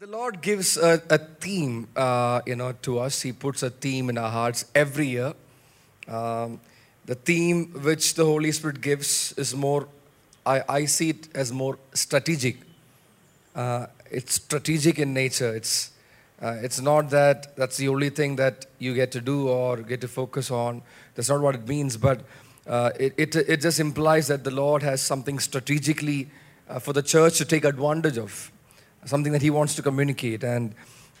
The Lord gives a, a theme, uh, you know, to us. He puts a theme in our hearts every year. Um, the theme which the Holy Spirit gives is more, I, I see it as more strategic. Uh, it's strategic in nature. It's, uh, it's not that that's the only thing that you get to do or get to focus on. That's not what it means, but uh, it, it, it just implies that the Lord has something strategically uh, for the church to take advantage of, something that He wants to communicate. And,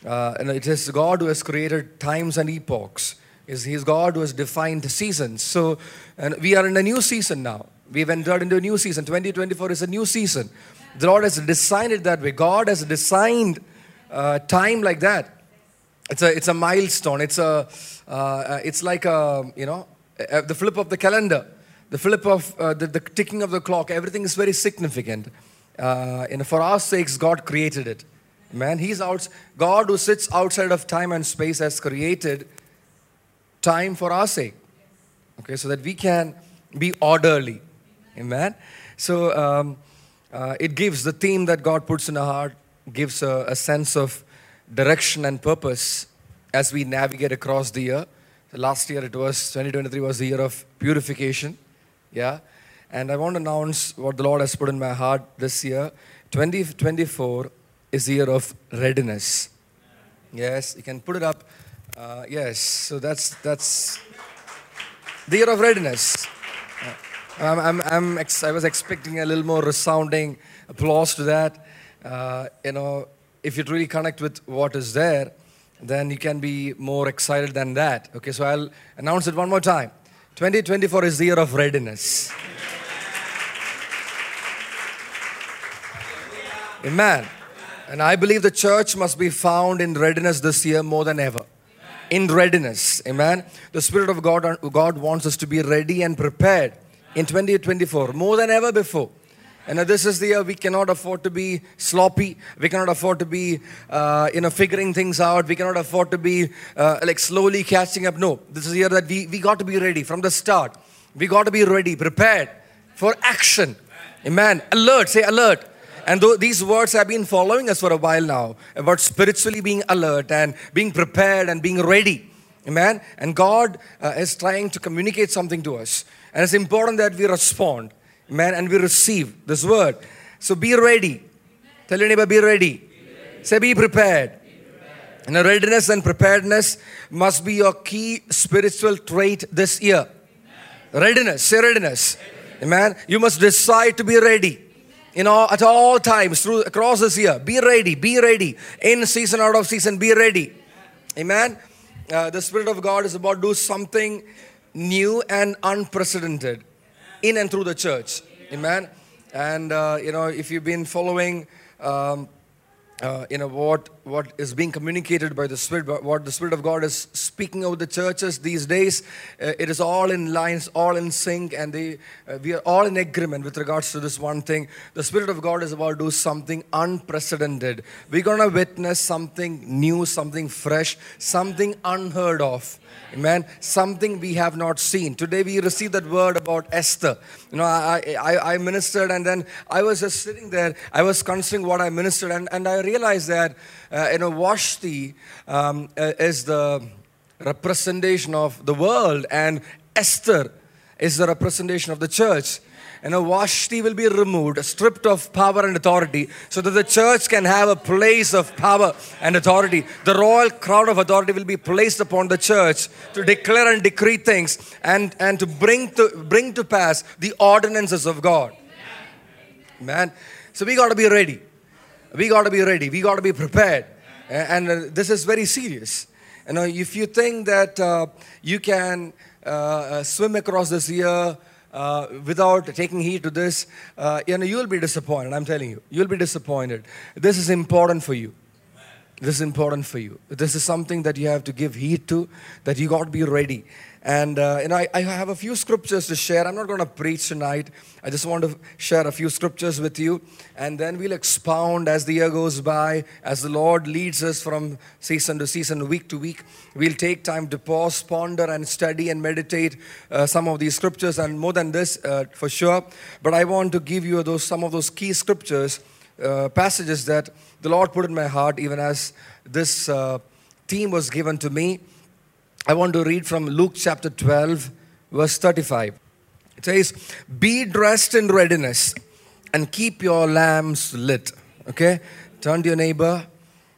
uh, it is God who has created times and epochs. Is God who has defined seasons. So, and we are in a new season now. We've entered into a new season. 2024 is a new season. The Lord has designed it that way. God has designed uh, time like that. It's a, it's a milestone. It's, a, uh, it's like a, you know, the flip of the calendar, the flip of uh, the, the ticking of the clock. Everything is very significant. Uh, and for our sakes, God created it. Man, He's out. God who sits outside of time and space has created time for our sake. Okay, so that we can be orderly. Amen. So um, uh, it gives the theme that God puts in our heart gives a, a, sense of direction and purpose as we navigate across the year. So last year it was 2023 was the year of purification. Yeah. And I want to announce what the Lord has put in my heart this year. 2024 is the year of readiness. Yes, you can put it up. Uh, yes, so that's that's the year of readiness. I'm, I'm, I'm ex- I was expecting a little more resounding applause to that. Uh, you know, if you really connect with what is there, then you can be more excited than that. Okay, so I'll announce it one more time. 2024 is the year of readiness. Amen. And I believe the church must be found in readiness this year more than ever. In readiness. Amen. The Spirit of God, God wants us to be ready and prepared in 2024 more than ever before. And this is the year we cannot afford to be sloppy. We cannot afford to be, uh, you know, figuring things out. We cannot afford to be uh, like slowly catching up. No, this is the year that we, we got to be ready from the start. We got to be ready, prepared for action. Amen. Alert, say alert. And though these words have been following us for a while now about spiritually being alert and being prepared and being ready. Amen. And God uh, is trying to communicate something to us. And it's important that we respond. Amen. And we receive this word. So be ready. Tell your neighbor, be ready. Be ready. Say, be prepared. be prepared. And readiness and preparedness must be your key spiritual trait this year. Amen. Readiness. Say readiness. readiness. Amen. You must decide to be ready. You know, at all times through across this year, be ready, be ready. In season, out of season, be ready. Amen. Uh, the Spirit of God is about to do something new and unprecedented in and through the church. Amen. And, uh, you know, if you've been following, um, uh, you know, what, what is being communicated by the Spirit, what the Spirit of God is speaking over the churches these days, uh, it is all in lines, all in sync, and they, uh, we are all in agreement with regards to this one thing. The Spirit of God is about to do something unprecedented. We're going to witness something new, something fresh, something unheard of. Amen. Something we have not seen. Today we received that word about Esther. You know, I, I, I ministered and then I was just sitting there. I was considering what I ministered and, and I realized that, uh, you know, Vashti um, uh, is the representation of the world and Esther is the representation of the church and a Vashti will be removed, stripped of power and authority, so that the church can have a place of power and authority. The royal crown of authority will be placed upon the church to declare and decree things and, and to bring to bring to pass the ordinances of God. Man, so we got to be ready. We got to be ready. We got to be prepared. And, uh, this is very serious. You know, if you think that uh, you can uh, uh swim across this year uh, without taking heed to this, uh, you know, you'll be disappointed. I'm telling you, you'll be disappointed. This is important for you. This is important for you. This is something that you have to give heed to, that you got to be ready. And, uh, and I, I have a few scriptures to share. I'm not going to preach tonight. I just want to share a few scriptures with you. And then we'll expound as the year goes by, as the Lord leads us from season to season, week to week. We'll take time to pause, ponder, and study and meditate uh, some of these scriptures, and more than this, uh, for sure. But I want to give you those some of those key scriptures uh, passages that the Lord put in my heart, even as this uh, theme was given to me. I want to read from Luke chapter 12, verse 35. It says, Be dressed in readiness and keep your lamps lit. Okay? Turn to your neighbor.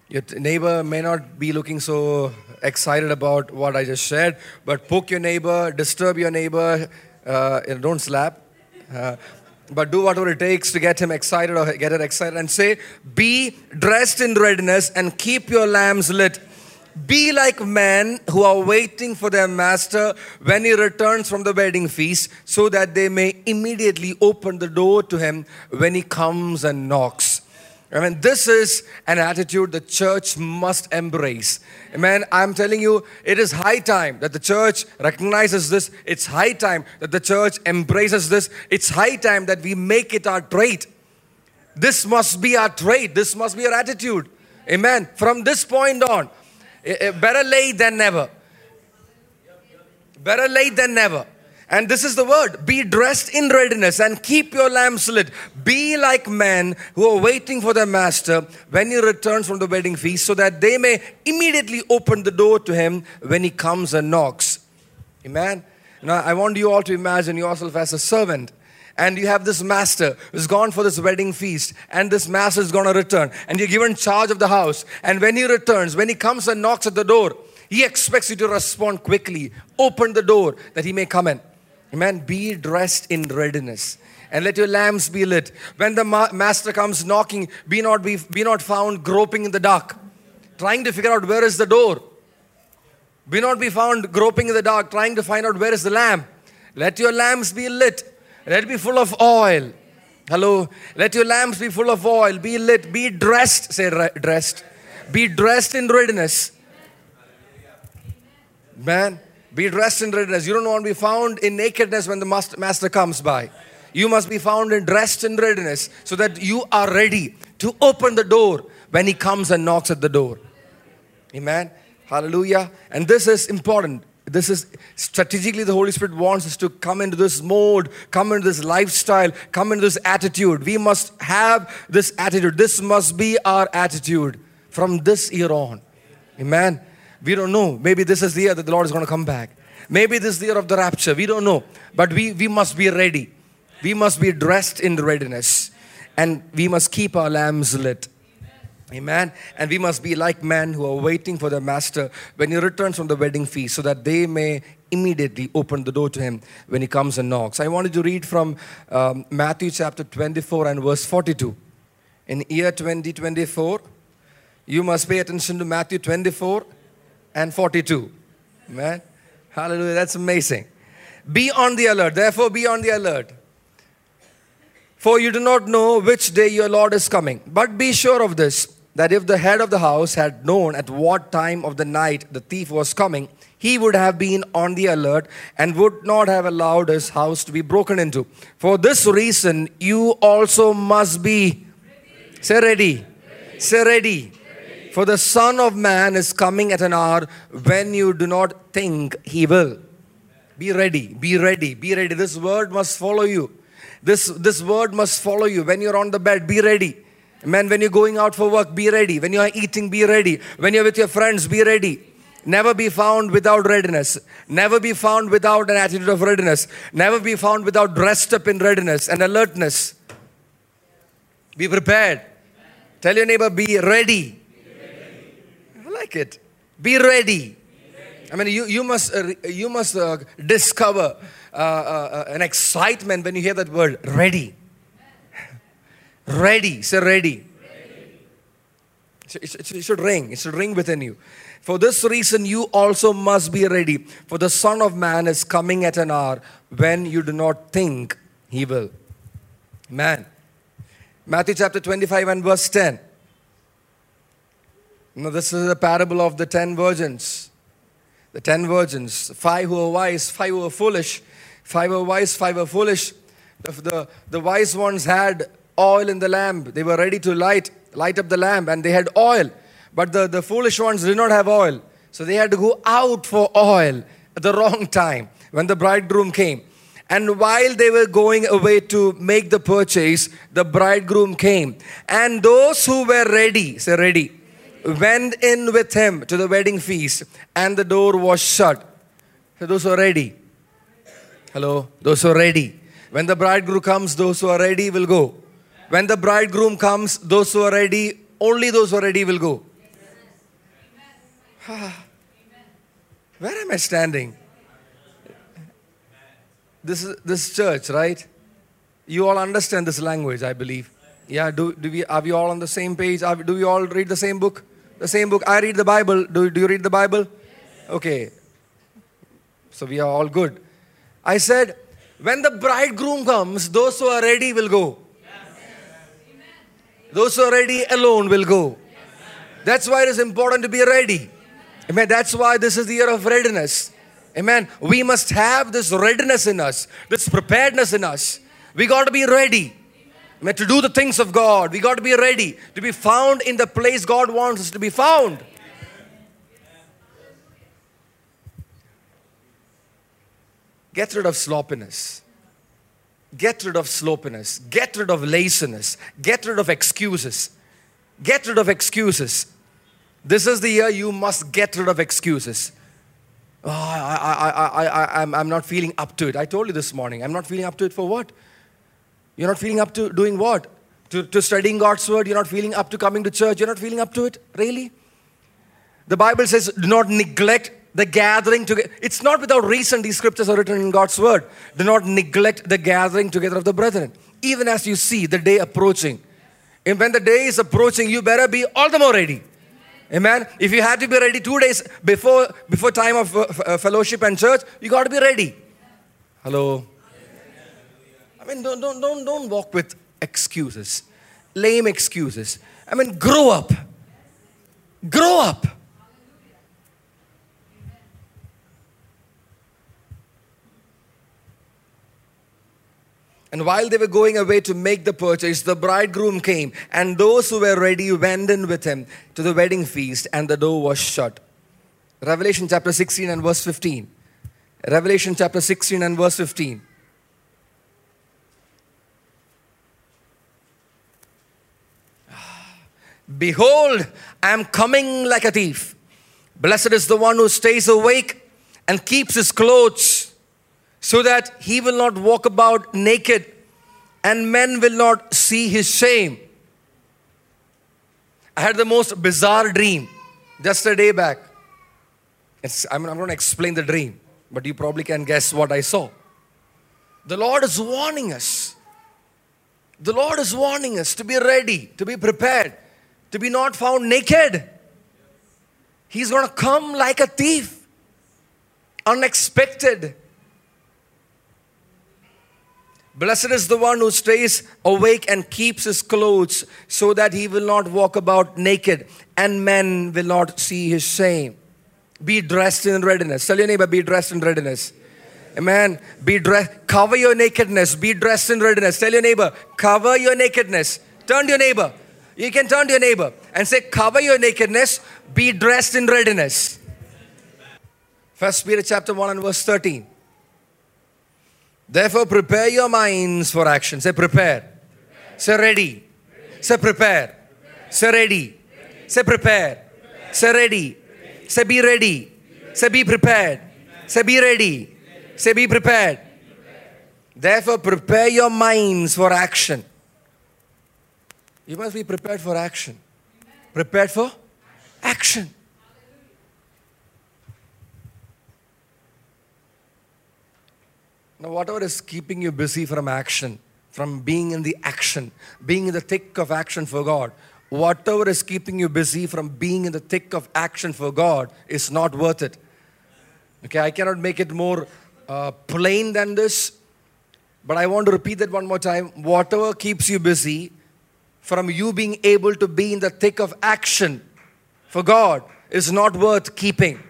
Your neighbor may not be looking so excited about what I just shared, but poke your neighbor, disturb your neighbor, uh, don't slap. Uh, but do whatever it takes to get him excited or get her excited and say, Be dressed in readiness and keep your lamps lit. Be like men who are waiting for their master when he returns from the wedding feast, so that they may immediately open the door to him when he comes and knocks. I mean, this is an attitude the church must embrace. Amen. I'm telling you, it is high time that the church recognizes this. It's high time that the church embraces this. It's high time that we make it our trait. This must be our trait. This must be our attitude. Amen. From this point on, eh, eh, better late than never. Better late than never. And this is the word be dressed in readiness and keep your lamps lit. Be like men who are waiting for their master when he returns from the wedding feast, so that they may immediately open the door to him when he comes and knocks. Amen. Now, I want you all to imagine yourself as a servant and you have this master who's gone for this wedding feast and this master is going to return and you're given charge of the house and when he returns when he comes and knocks at the door he expects you to respond quickly open the door that he may come in amen be dressed in readiness and let your lamps be lit when the ma- master comes knocking be not be, be not found groping in the dark trying to figure out where is the door be not be found groping in the dark, trying to find out where is the lamp. Let your lamps be lit. Let it be full of oil. Hello. Let your lamps be full of oil. Be lit. Be dressed. Say re- dressed. Be dressed in readiness. Man, be dressed in readiness. You don't want to be found in nakedness when the master, comes by. You must be found in dressed in readiness so that you are ready to open the door when he comes and knocks at the door. Amen. Hallelujah. And this is important. This is strategically the Holy Spirit wants us to come into this mode, come into this lifestyle, come into this attitude. We must have this attitude. This must be our attitude from this year on. Amen. We don't know. Maybe this is the year that the Lord is going to come back. Maybe this is the year of the rapture. We don't know. But we, we must be ready. We must be dressed in readiness. And we must keep our lamps lit. Amen. And we must be like men who are waiting for their master when he returns from the wedding feast so that they may immediately open the door to him when he comes and knocks. I wanted to read from um, Matthew chapter 24 and verse 42. In year 2024, you must pay attention to Matthew 24 and 42. Man, Hallelujah. That's amazing. Be on the alert. Therefore, be on the alert. For you do not know which day your Lord is coming. But be sure of this that if the head of the house had known at what time of the night the thief was coming, he would have been on the alert and would not have allowed his house to be broken into. For this reason, you also must be. Say ready. Say ready. For the Son of Man is coming at an hour when you do not think he will. Be ready. Be ready. Be ready. This word must follow you. This, this word must follow you. When you're on the bed, be ready. Man, when you're going out for work, be ready. When you're eating, be ready. When you're with your friends, be ready. Never be found without readiness. Never be found without an attitude of readiness. Never be found without dressed up in readiness and alertness. Be prepared. Tell your neighbor, be ready. Like it. Be ready. I mean, you, you must, uh, you must uh, discover uh, uh, an excitement when you hear that word, ready. Ready. Say ready. It, it, it should ring. It should ring within you. For this reason, you also must be ready. For the Son of Man is coming at an hour when you do not think he will. Man. Matthew chapter 25 and verse 10. Now, this is the parable of the ten virgins. The ten virgins, five who were wise, five who were foolish. Five were wise, five were foolish. The, the, the wise ones had oil in the lamp. They were ready to light, light up the lamp, and they had oil. But the, the foolish ones did not have oil. So they had to go out for oil at the wrong time when the bridegroom came. And while they were going away to make the purchase, the bridegroom came. And those who were ready, say ready, went in with him to the wedding feast, and the door was shut. So those who are ready. Hello? Those who are ready. When the bridegroom comes, those who are ready will go. When the bridegroom comes, those who are ready, only those who are ready will go. Where am I standing? This is this church, right? You all understand this language, I believe. Yeah, do, do we are we all on the same page? Are, do we all read the same book? The same book. I read the Bible. Do, do you read the Bible? Okay. So we are all good. I said, when the bridegroom comes, those who are ready will go. Those who are ready alone will go. That's why it is important to be ready. Amen. That's why this is the year of readiness. Amen. We must have this readiness in us, this preparedness in us. We got to be ready. Amen. To do the things of God, we got to be ready to be found in the place God wants us to be found. Get rid of sloppiness. Get rid of sloppiness. Get rid of laziness. Get rid of excuses. Get rid of excuses. This is the year you must get rid of excuses. Oh, I, I, I, I, I'm, I'm not feeling up to it. I told you this morning, I'm not feeling up to it for what? You're not feeling up to doing what? To, to studying God's word? You're not feeling up to coming to church? You're not feeling up to it? Really? The Bible says, do not neglect the gathering together. It's not without reason these scriptures are written in God's word. Do not neglect the gathering together of the brethren. Even as you see the day approaching. And when the day is approaching, you better be all the more ready. Amen. If you had to be ready two days before before time of uh, uh, fellowship and church, you got to be ready. Hello. I mean, don't don't don't don't walk with excuses, lame excuses. I mean, grow up. Grow up. And while they were going away to make the purchase, the bridegroom came, and those who were ready went in with him to the wedding feast, and the door was shut. Revelation chapter 16 and verse 15. Revelation chapter 16 and verse 15. Behold, I am coming like a thief. Blessed is the one who stays awake and keeps his clothes so that he will not walk about naked and men will not see his shame. I had the most bizarre dream just a day back. It's, I'm, I'm going to explain the dream, but you probably can guess what I saw. The Lord is warning us. The Lord is warning us to be ready, to be prepared, to be not found naked. He's going to come like a thief, unexpected. Blessed is the one who stays awake and keeps his clothes so that he will not walk about naked and men will not see his shame. Be dressed in readiness. Tell your neighbor, be dressed in readiness. Amen. Be dressed, cover your nakedness. Be dressed in readiness. Tell your neighbor, cover your nakedness. Turn to your neighbor. You can turn to your neighbor and say, cover your nakedness. Be dressed in readiness. First Peter chapter 1 and verse 13. Therefore, prepare your minds for action. Say, prepare. Say, ready. Say, prepare. Say, ready. Say, prepare. Say, ready. Say, be ready. Say, be prepared. Say, be ready. Say, be prepared. Therefore, prepare your minds for action. You must be prepared for action. Prepared for action. Now, whatever is keeping you busy from action, from being in the action, being in the thick of action for God, whatever is keeping you busy from being in the thick of action for God is not worth it. Okay, I cannot make it more uh, plain than this, but I want to repeat that one more time. Whatever keeps you busy from you being able to be in the thick of action for God is not worth keeping.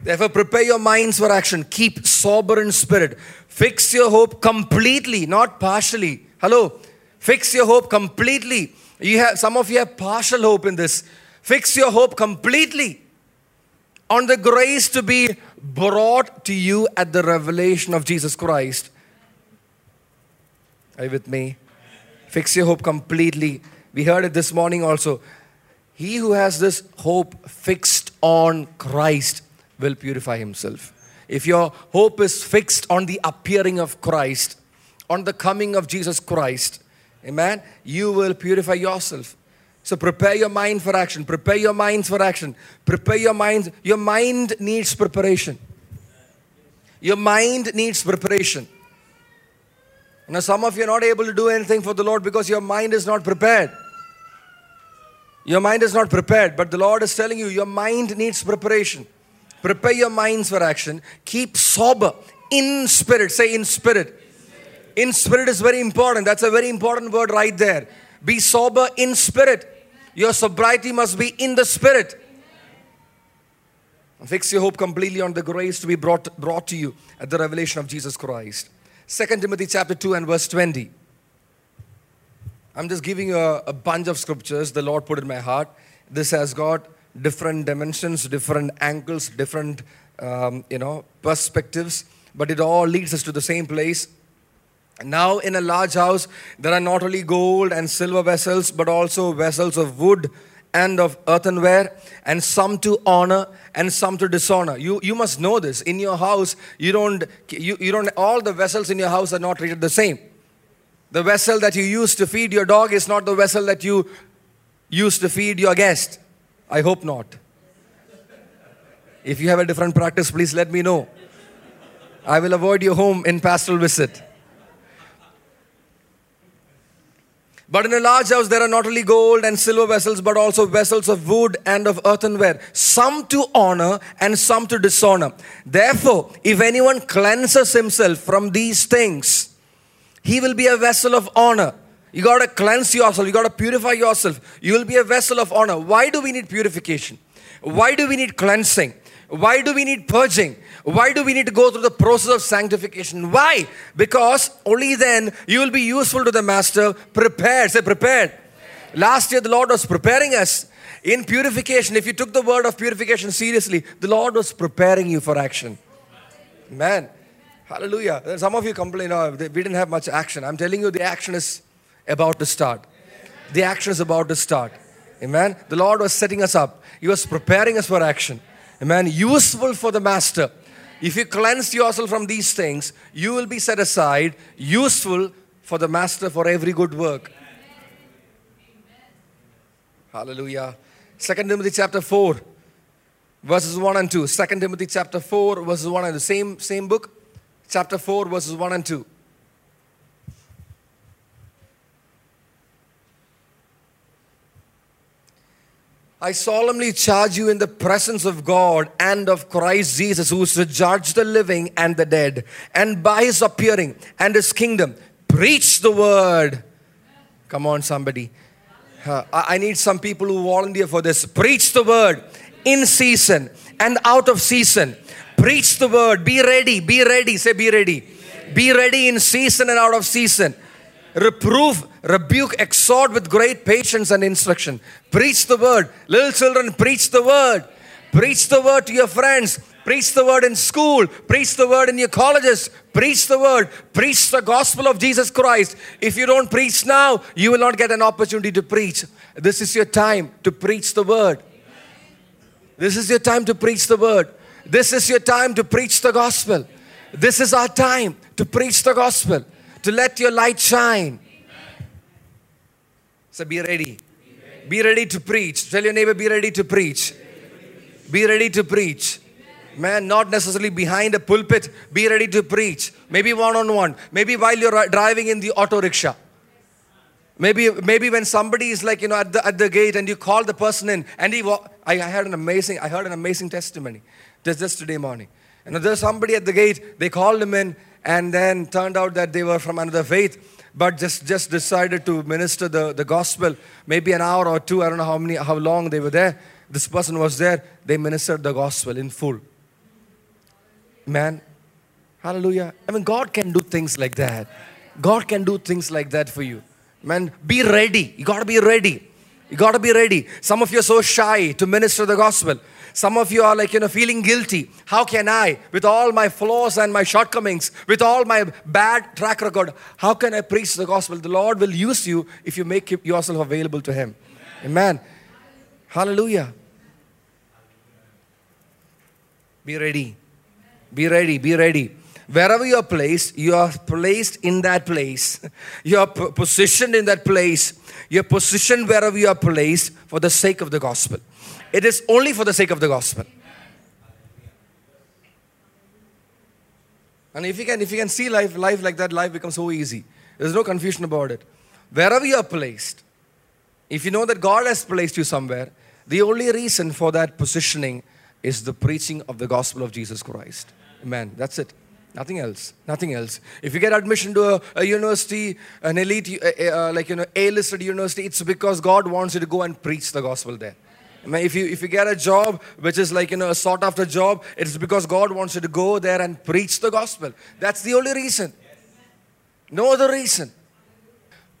Therefore, prepare your minds for action. Keep sober in spirit. Fix your hope completely, not partially. Hello. Fix your hope completely. You have some of you have partial hope in this. Fix your hope completely on the grace to be brought to you at the revelation of Jesus Christ. Are you with me? Fix your hope completely. We heard it this morning also. He who has this hope fixed on Christ will purify himself. If your hope is fixed on the appearing of Christ, on the coming of Jesus Christ, amen, you will purify yourself. So prepare your mind for action. Prepare your minds for action. Prepare your minds. Your mind needs preparation. Your mind needs preparation. Now, some of you are not able to do anything for the Lord because your mind is not prepared. Your mind is not prepared, but the Lord is telling you your mind needs preparation. Prepare your minds for action. Keep sober in spirit. Say in spirit. In spirit is very important. That's a very important word right there. Be sober in spirit. Your sobriety must be in the spirit. Fix your hope completely on the grace to be brought, brought to you at the revelation of Jesus Christ. 2 Timothy chapter 2 and verse 20. I'm just giving you a, a bunch of scriptures the Lord put in my heart. This has got different dimensions, different angles, different um, you know perspectives, but it all leads us to the same place. Now, in a large house, there are not only gold and silver vessels, but also vessels of wood and of earthenware, and some to honor and some to dishonor. You, you must know this. In your house, you don't, you, you don't, all the vessels in your house are not treated the same. The vessel that you use to feed your dog is not the vessel that you use to feed your guest. I hope not. If you have a different practice, please let me know. I will avoid your home in pastoral visit. But in a large house, there are not only gold and silver vessels, but also vessels of wood and of earthenware, some to honor and some to dishonor. Therefore, if anyone cleanses himself from these things, he will be a vessel of honor. You got to cleanse yourself, you got to purify yourself. You will be a vessel of honor. Why do we need purification? Why do we need cleansing? Why do we need purging? Why do we need to go through the process of sanctification? Why? Because only then you will be useful to the Master, prepared. Say, prepared. Last year, the Lord was preparing us in purification. If you took the word of purification seriously, the Lord was preparing you for action. Man, hallelujah. Some of you complain, oh, we didn't have much action. I'm telling you, the action is about to start. The action is about to start. Amen. The Lord was setting us up, He was preparing us for action. Amen. Useful for the Master. If you cleanse yourself from these things, you will be set aside, useful for the Master for every good work. Hallelujah. Second Timothy chapter 4, verses 1 and 2. Second Timothy chapter 4, verses 1 and 2. Same, same book, chapter 4, verses 1 and 2. I solemnly charge you in the presence of God and of Christ Jesus, who is to judge the living and the dead, and by his appearing and his kingdom, preach the word. Come on, somebody. Uh, I need some people who volunteer for this. Preach the word in season and out of season. Preach the word. Be ready. Be ready. Say, be ready. Be ready in season and out of season reprove, rebuke, exhort with great patience and instruction. Preach the word. Little children, preach the word. Preach the word to your friends. Preach the word in school. Preach the word in your colleges. Preach the word. Preach the gospel of Jesus Christ. If you don't preach now, you will not get an opportunity to preach. This is your time to preach the word. This is your time to preach the word. This is your time to preach the gospel. This is our time to preach the gospel to let your light shine. So be ready. Be ready to preach. Tell your neighbor, be ready to preach. Be ready to preach. Man, not necessarily behind a pulpit, be ready to preach. Maybe one on one. Maybe while you're driving in the auto rickshaw. Maybe, maybe when somebody is like, you know, at the, at the gate and you call the person in and he, I, had an amazing, I heard an amazing testimony just, today morning. And there's somebody at the gate, they called him in and then turned out that they were from another faith but just just decided to minister the, the gospel. Maybe an hour or two i don't know how many how long they were there. This person was there. They ministered the gospel in full. Man hallelujah. I mean god can do things like that. God can do things like that for you. Man be ready. You got to be ready. You got to be ready. Some of you are so shy to minister the gospel Some of you are like, you know, feeling guilty. How can I, with all my flaws and my shortcomings, with all my bad track record, how can I preach the gospel? The Lord will use you if you make yourself available to Him. Amen. Hallelujah. Be ready. Be ready. Be ready. Wherever you are placed, you are placed in that place. You are positioned in that place. You are positioned wherever you are placed for the sake of the gospel. It is only for the sake of the gospel. And if you can, if you can see life, life like that, life becomes so easy. There's no confusion about it. Wherever you are placed, if you know that God has placed you somewhere, the only reason for that positioning is the preaching of the gospel of Jesus Christ. Amen. That's it. Nothing else. Nothing else. If you get admission to a, a university, an elite, uh, uh, like you know, A-listed university, it's because God wants you to go and preach the gospel there. If you if you get a job which is like you know a sought after job, it's because God wants you to go there and preach the gospel. That's the only reason. No other reason.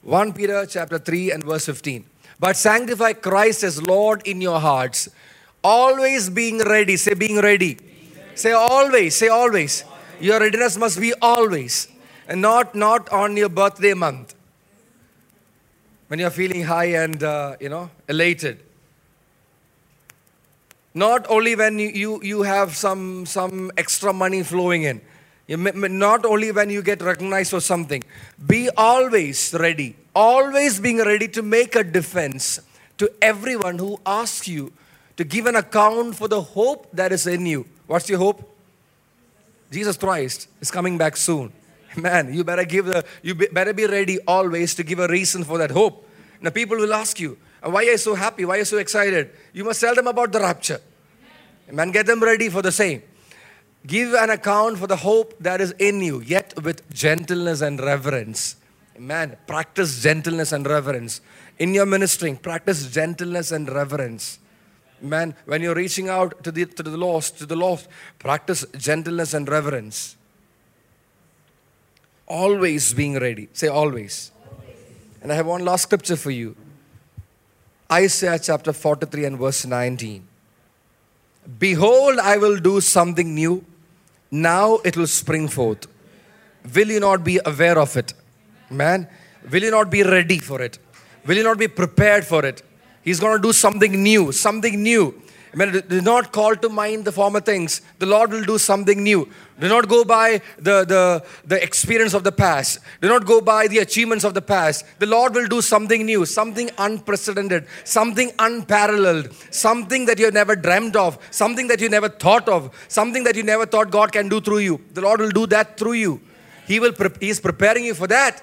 1 Peter chapter 3 and verse 15. But sanctify Christ as Lord in your hearts, always being ready. Say being ready. Say always. Say always. Your readiness must be always, and not not on your birthday month when you're feeling high and uh, you know elated not only when you, you, have some, some extra money flowing in, not only when you get recognized for something. Be always ready, always being ready to make a defense to everyone who asks you to give an account for the hope that is in you. What's your hope? Jesus Christ is coming back soon. Man, you better give the, you better be ready always to give a reason for that hope. Now people will ask you, why are you so happy? Why are you so excited? You must tell them about the rapture. Amen. Get them ready for the same. Give an account for the hope that is in you, yet with gentleness and reverence. Amen. Practice gentleness and reverence. In your ministering, practice gentleness and reverence. Man, when you're reaching out to the, to the lost, to the lost, practice gentleness and reverence. Always being ready. Say always. always. And I have one last scripture for you. Isaiah chapter 43 and verse 19. Behold, I will do something new. Now it will spring forth. Will you not be aware of it? Man, will you not be ready for it? Will you not be prepared for it? He's going to do something new, something new. Amen. Do not call to mind the former things. The Lord will do something new. Do not go by the, the, the experience of the past. Do not go by the achievements of the past. The Lord will do something new, something unprecedented, something unparalleled, something that you have never dreamed of, something that you never thought of, something that you never thought God can do through you. The Lord will do that through you. He will pre- He is preparing you for that.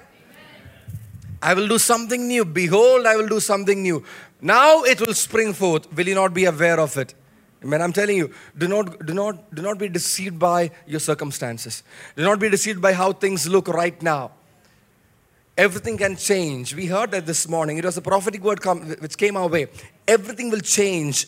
I will do something new. Behold, I will do something new. Now it will spring forth. Will you not be aware of it? Amen. I'm telling you, do not, do not, do not be deceived by your circumstances. Do not be deceived by how things look right now. Everything can change. We heard that this morning. It was a prophetic word come, which came our way. Everything will change.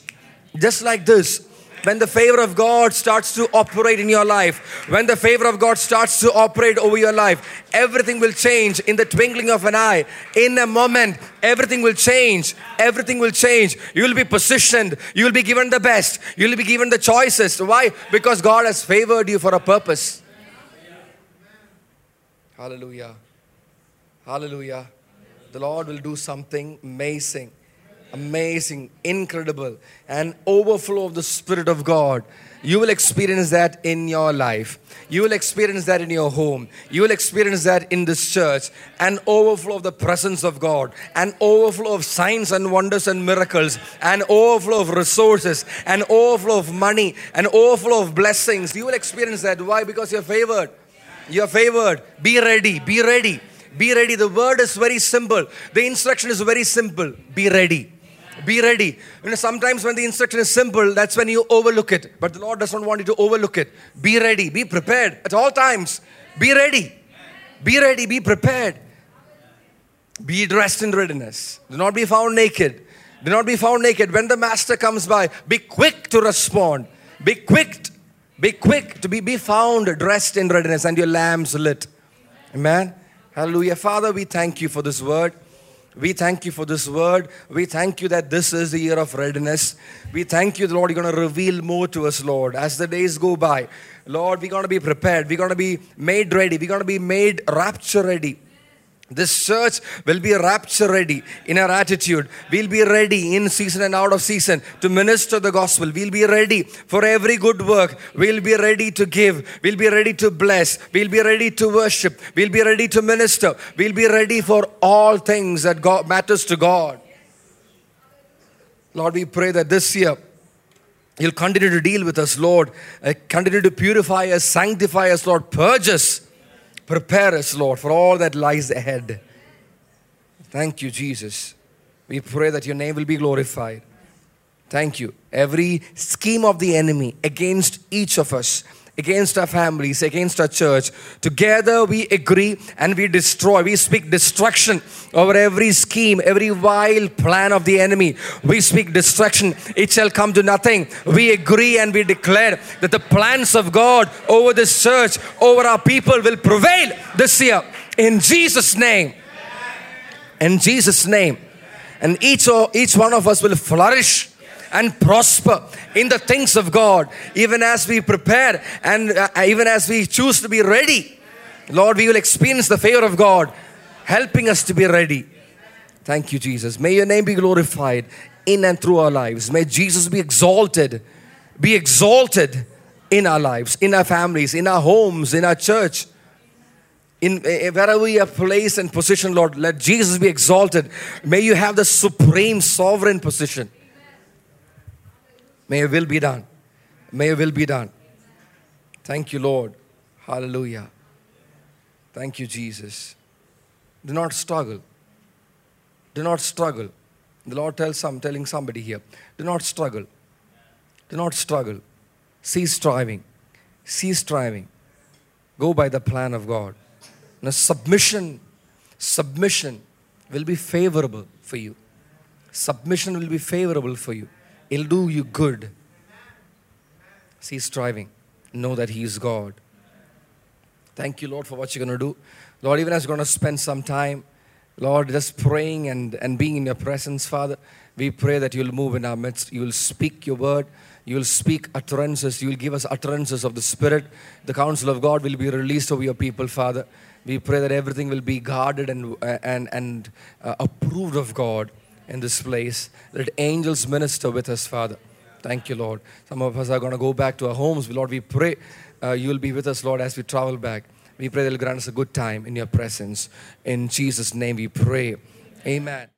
Just like this when the favor of God starts to operate in your life, when the favor of God starts to operate over your life, everything will change in the twinkling of an eye. In a moment, everything will change. Everything will change. You will be positioned. You will be given the best. You will be given the choices. Why? Because God has favored you for a purpose. Hallelujah. Hallelujah. The Lord will do something amazing amazing, incredible, and overflow of the Spirit of God. You will experience that in your life. You will experience that in your home. You will experience that in this church. An overflow of the presence of God, an overflow of signs and wonders and miracles, an overflow of resources, an overflow of money, an overflow of blessings. You will experience that. Why? Because you're favored. You're favored. Be ready. Be ready. Be ready. The word is very simple. The instruction is very simple. Be ready. Be ready. You know, sometimes when the instruction is simple, that's when you overlook it. But the Lord doesn't want you to overlook it. Be ready. Be prepared at all times. Be ready. Be ready. Be prepared. Be dressed in readiness. Do not be found naked. Do not be found naked. When the master comes by, be quick to respond. Be quick. Be quick to be, be found dressed in readiness and your lamps lit. Amen. Hallelujah. Father, we thank you for this word. We thank you for this word. We thank you that this is the year of readiness. We thank you, Lord, you're going to reveal more to us, Lord, as the days go by. Lord, we're going to be prepared. We're going to be made ready. We're going to be made rapture ready. This church will be rapture ready in our attitude. We'll be ready in season and out of season to minister the gospel. We'll be ready for every good work. We'll be ready to give. We'll be ready to bless. We'll be ready to worship. We'll be ready to minister. We'll be ready for all things that God matters to God. Lord, we pray that this year you'll continue to deal with us, Lord. Uh, continue to purify us, sanctify us, Lord. Purge us Prepare us, Lord, for all that lies ahead. Thank you, Jesus. We pray that your name will be glorified. Thank you. Every scheme of the enemy against each of us against our families, against our church. Together we agree and we destroy. We speak destruction over every scheme, every vile plan of the enemy. We speak destruction. It shall come to nothing. We agree and we declare that the plans of God over this church, over our people will prevail this year. In Jesus' name. In Jesus' name. And each, each one of us will flourish and prosper in the things of God, even as we prepare and uh, even as we choose to be ready. Lord, we will experience the favor of God helping us to be ready. Thank you, Jesus. May your name be glorified in and through our lives. May Jesus be exalted, be exalted in our lives, in our families, in our homes, in our church. In eh, wherever we are placed and position, Lord, let Jesus be exalted. May you have the supreme sovereign position. May your will be done. May your will be done. Thank you, Lord. Hallelujah. Thank you, Jesus. Do not struggle. Do not struggle. The Lord tells some, telling somebody here, do not struggle. Do not struggle. Cease striving. Cease striving. Go by the plan of God. Now, submission, submission will be favorable for you. Submission will be favorable for you. It'll do you good. Cease striving. Know that He is God. Thank you, Lord, for what you're going to do. Lord, even as you're going to spend some time, Lord, just praying and, and being in your presence, Father, we pray that you'll move in our midst. You will speak your word. You will speak utterances. You will give us utterances of the Spirit. The counsel of God will be released over your people, Father. We pray that everything will be guarded and, and, and uh, approved of God in this place. Let angels minister with us, Father. Thank you, Lord. Some of us are going to go back to our homes. Lord, we pray uh, you will be with us, Lord, as we travel back. We pray that you'll grant us a good time in your presence. In Jesus' name we pray. Amen.